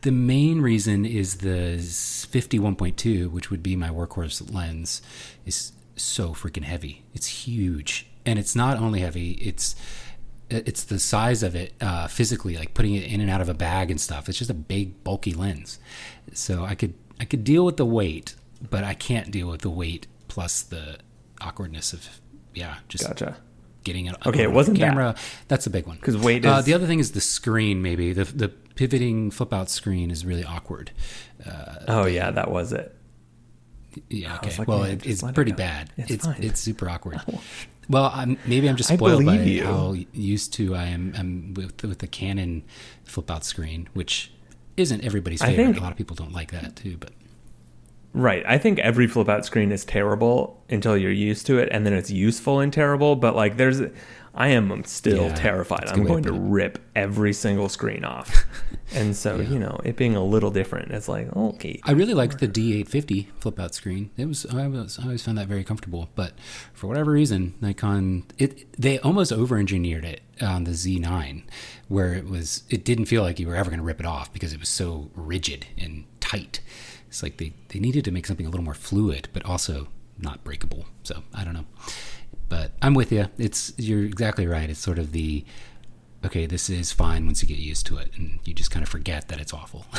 The main reason is the 51.2, which would be my workhorse lens, is so freaking heavy. It's huge, and it's not only heavy; it's it's the size of it uh, physically, like putting it in and out of a bag and stuff. It's just a big, bulky lens. So I could I could deal with the weight, but I can't deal with the weight plus the awkwardness of yeah, just Gotcha. Getting it. Okay, it wasn't that. camera. That's a big one. 'Cause weight Uh, the other thing is the screen. Maybe the the pivoting flip out screen is really awkward. Oh yeah, that was it. Yeah. Okay. like, well, man, it, it's let it pretty bad. It's It's it's super awkward. Well, I'm, maybe I'm just spoiled by you. how used to I am, am with with the Canon flip out screen, which isn't everybody's favorite. think- a lot of people don't like that too. But Right. I think every flip out screen is terrible until you're used to it, and then it's useful and terrible. But like, there's, I am still Yeah, terrified. I'm going to to put it. rip every single screen off, and so Yeah. you know, it being a little different, it's like okay. I really liked the D850 flip out screen. It was I was I always found that very comfortable. But for whatever reason, Nikon it they almost over engineered it on the Z9, where it was it didn't feel like you were ever going to rip it off because it was so rigid and tight. It's like they they needed to make something a little more fluid, but also not breakable. So I don't know. But I'm with you. It's you're exactly right. It's sort of the okay, this is fine once you get used to it, and you just kind of forget that it's awful.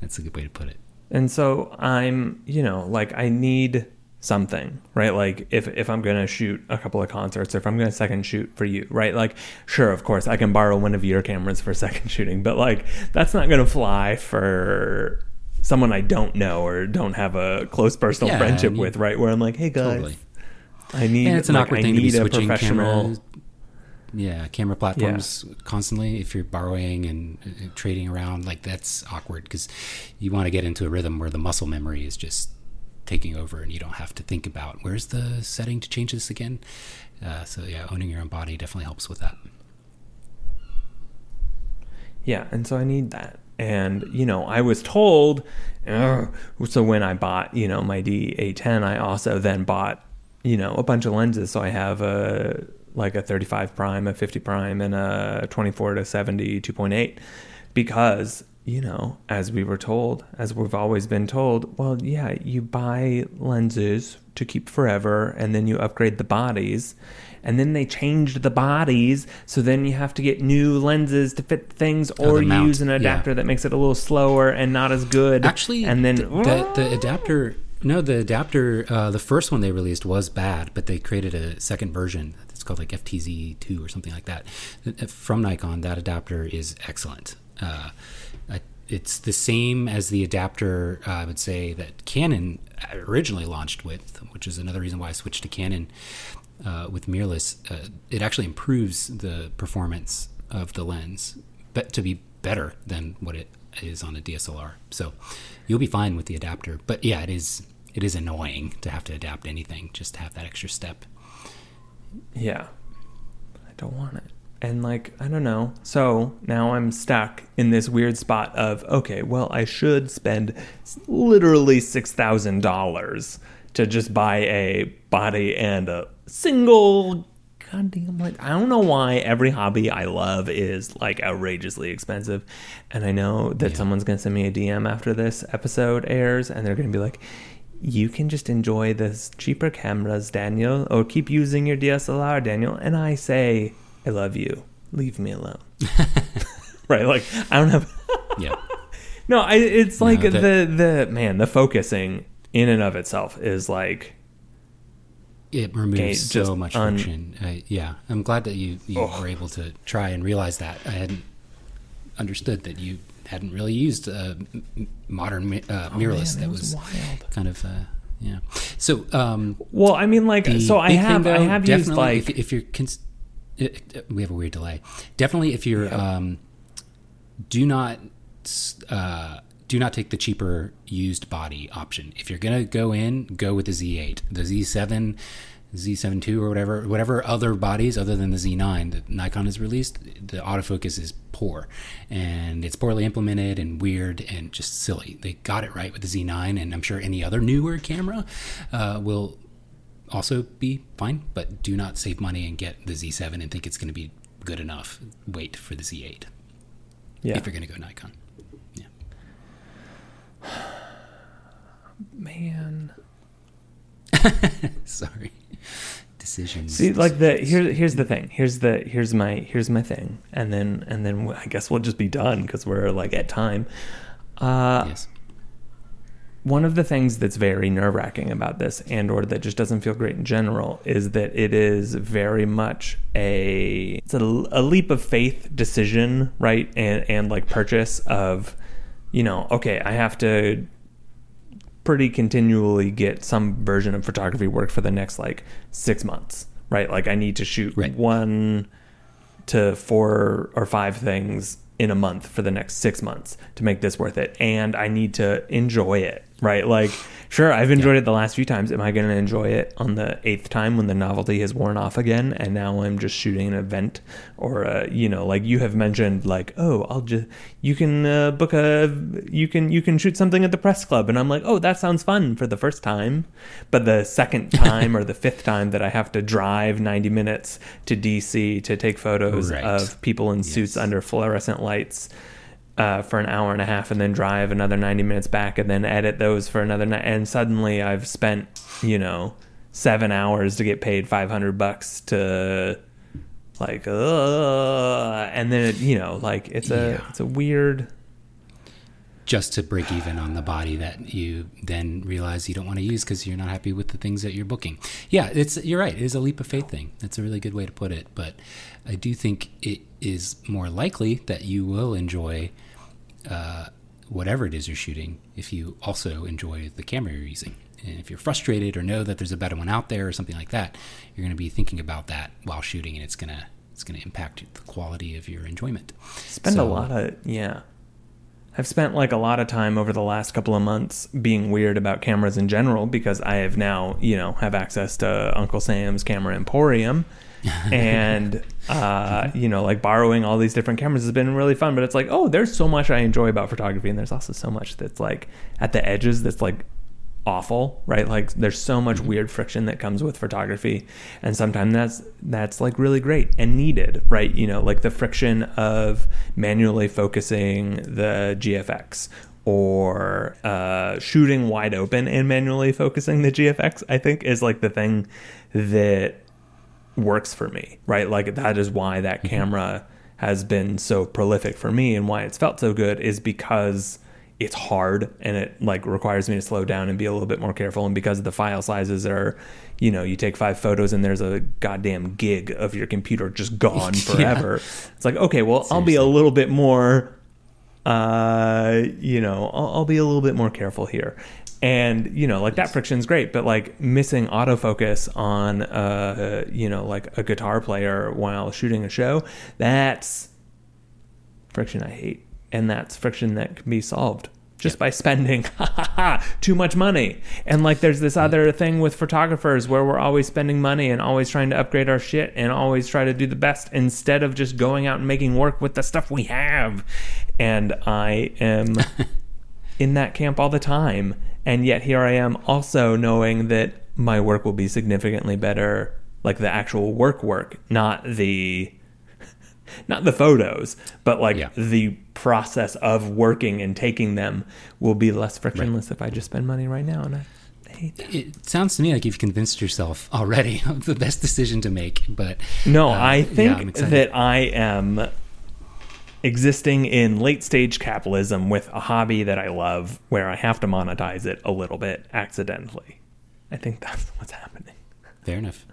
That's a good way to put it. And so I'm, you know, like I need something, right? Like if if I'm gonna shoot a couple of concerts, or if I'm gonna second shoot for you, right? Like sure, of course, I can borrow one of your cameras for second shooting, but like that's not gonna fly for someone I don't know or don't have a close personal Yeah, friendship mean, with, right? Where I'm like, hey guys, Totally. I need And it's an like, awkward I thing to be switching professional. cameras. Yeah, camera platforms constantly. If you're borrowing and uh, trading around, like that's awkward because you want to get into a rhythm where the muscle memory is just taking over, and you don't have to think about where's the setting to change this again. Uh, so yeah, owning your own body definitely helps with that. Yeah, and so I need that. And you know, I was told. "Ugh." so when I bought, you know, my D810, I also then bought, you know, a bunch of lenses. So I have a like a 35 prime, a 50 prime, and a 24 to 70 2.8, because you know, as we were told, as we've always been told, well, yeah, you buy lenses to keep forever, and then you upgrade the bodies. And then they changed the bodies, so then you have to get new lenses to fit things, Oh, or the mount, use an yeah. adapter that makes it a little slower and not as good. Actually, and then th- the, the adapter. No, the adapter. Uh, the first one they released was bad, but they created a second version. It's called like FTZ two or something like that. Uh, From Nikon, that adapter is excellent. Uh, it's the same as the adapter uh, I would say that Canon originally launched with, which is another reason why I switched to Canon uh, with mirrorless. Uh, it actually improves the performance of the lens, but to be better than what it is on a DSLR. So you'll be fine with the adapter. But yeah, it is it is annoying to have to adapt anything just to have that extra step. Yeah. I don't want it. And like, I don't know. So now I'm stuck in this weird spot of, okay, well, I should spend literally $6,000 to just buy a body and a single goddamn like I don't know why every hobby I love is like outrageously expensive. And I know that Yeah. someone's going to send me a DM after this episode airs and they're going to be like, you can just enjoy this cheaper cameras, Daniel, or keep using your DSLR, Daniel. And I say, I love you. Leave me alone. right? Like I don't have. Yeah. no, I, it's like No, the the man. The focusing in and of itself is like It removes so much un- friction. Uh, yeah, I'm glad that you, you Ugh. were able to try and realize that. I hadn't understood that you hadn't really used m- modern uh, mirrorless. Oh, man, that was was, kind of uh, yeah. So um, Well, I mean, like, so I have thing, I have used definitely like if, if you're cons- uh, uh, we have a weird delay. Definitely, if you're Yeah. um, do not uh, do not take the cheaper used body option. If you're gonna go in, go with the Z8, the Z7. Z7 II or whatever, whatever other bodies other than the Z9 that Nikon has released, the autofocus is poor, and it's poorly implemented and weird and just silly. They got it right with the Z9, and I'm sure any other newer camera uh, will also be fine, but do not save money and get the Z7 and think it's going to be good enough. Wait for the Z8 yeah, if you're going to go Nikon. Yeah. man. Sorry. Decisions. See, like the here, here's the thing. Here's the here's my here's my thing, and then and then I guess we'll just be done because we're like at time. Uh, yes. one of the things that's very nerve wracking about this, and or that just doesn't feel great in general, is that it is very much a it's a, a leap of faith decision, right? And and like purchase of, you know, okay, I have to pretty continually get some version of photography work for the next like six months, right? Like I need to shoot Right. one to four or five things in a month for the next six months to make this worth it. And I need to enjoy it, right? Like, sure, I've enjoyed it the last few times. Am I going to enjoy it on the eighth time when the novelty has worn off again? And now I'm just shooting an event or, uh, you know, like you have mentioned, like, oh, I'll just, you can uh, book a, you can, you can shoot something at the press club. And I'm like, oh, that sounds fun for the first time. But the second time or the fifth time that I have to drive 90 minutes to DC to take photos Right. of people in suits Yes. under fluorescent lights uh, for an hour and a half and then drive another 90 minutes back and then edit those for another night and suddenly i've spent you know seven hours to get paid 500 bucks to like uh, and then it, you know like it's a Yeah. it's a weird just to break even on the body that you then realize you don't want to use because you're not happy with the things that you're booking. Yeah, it's you're right. It is a leap of faith thing. That's a really good way to put it. But I do think it is more likely that you will enjoy uh, whatever it is you're shooting if you also enjoy the camera you're using. And if you're frustrated or know that there's a better one out there or something like that, you're going to be thinking about that while shooting, and it's gonna it's going to impact the quality of your enjoyment. spend a lot of yeah i've spent like a lot of time over the last couple of months being weird about cameras in general because i have now you know have access to uncle sam's camera emporium and uh, you know like borrowing all these different cameras has been really fun but it's like oh there's so much i enjoy about photography and there's also so much that's like at the edges that's like awful right? Like there's so much weird friction that comes with photography and sometimes that's that's like really great and needed right? You know like the friction of manually focusing the gfx or uh, shooting wide open and manually focusing the gfx i think is like the thing that works for me, right? Like that is why that camera has been so prolific for me and why it's felt so good is because it's hard and it like requires me to slow down and be a little bit more careful. And because the file sizes are you know you take five photos and there's a goddamn gig of your computer just gone forever. It's like okay well i'll be a little bit more uh you know I'll, I'll be a little bit more careful here and you know like that friction's great but like missing autofocus on uh you know like a guitar player while shooting a show that's friction i hate. And that's friction that can be solved just by spending too much money. And like there's this other thing with photographers where we're always spending money and always trying to upgrade our shit and always try to do the best instead of just going out and making work with the stuff we have. And i am in that camp all the time. And yet here I am also knowing that my work will be significantly better, like the actual work work, not the not the photos, but like Yeah. the process of working and taking them will be less frictionless if I just spend money right now and I hate that. It sounds to me like you've convinced yourself already of the best decision to make, but No, uh, I think I'm that I am existing in late stage capitalism with a hobby that I love where I have to monetize it a little bit accidentally. I think that's what's happening. fair enough.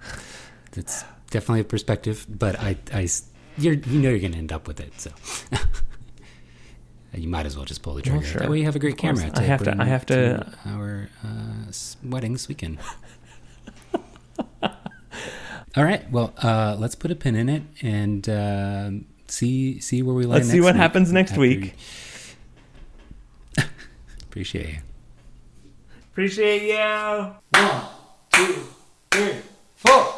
It's definitely a perspective, but I, I you know you're going to end up with it, so you might as well just pull the Well, trigger. sure. That way you have a great camera. I have to- I have to- our uh, s- weddings weekend. All right. Well, uh, let's put a pin in it and um see see where we land. Let's see what week happens next week. we- Appreciate you. Appreciate you. One, two, three, four.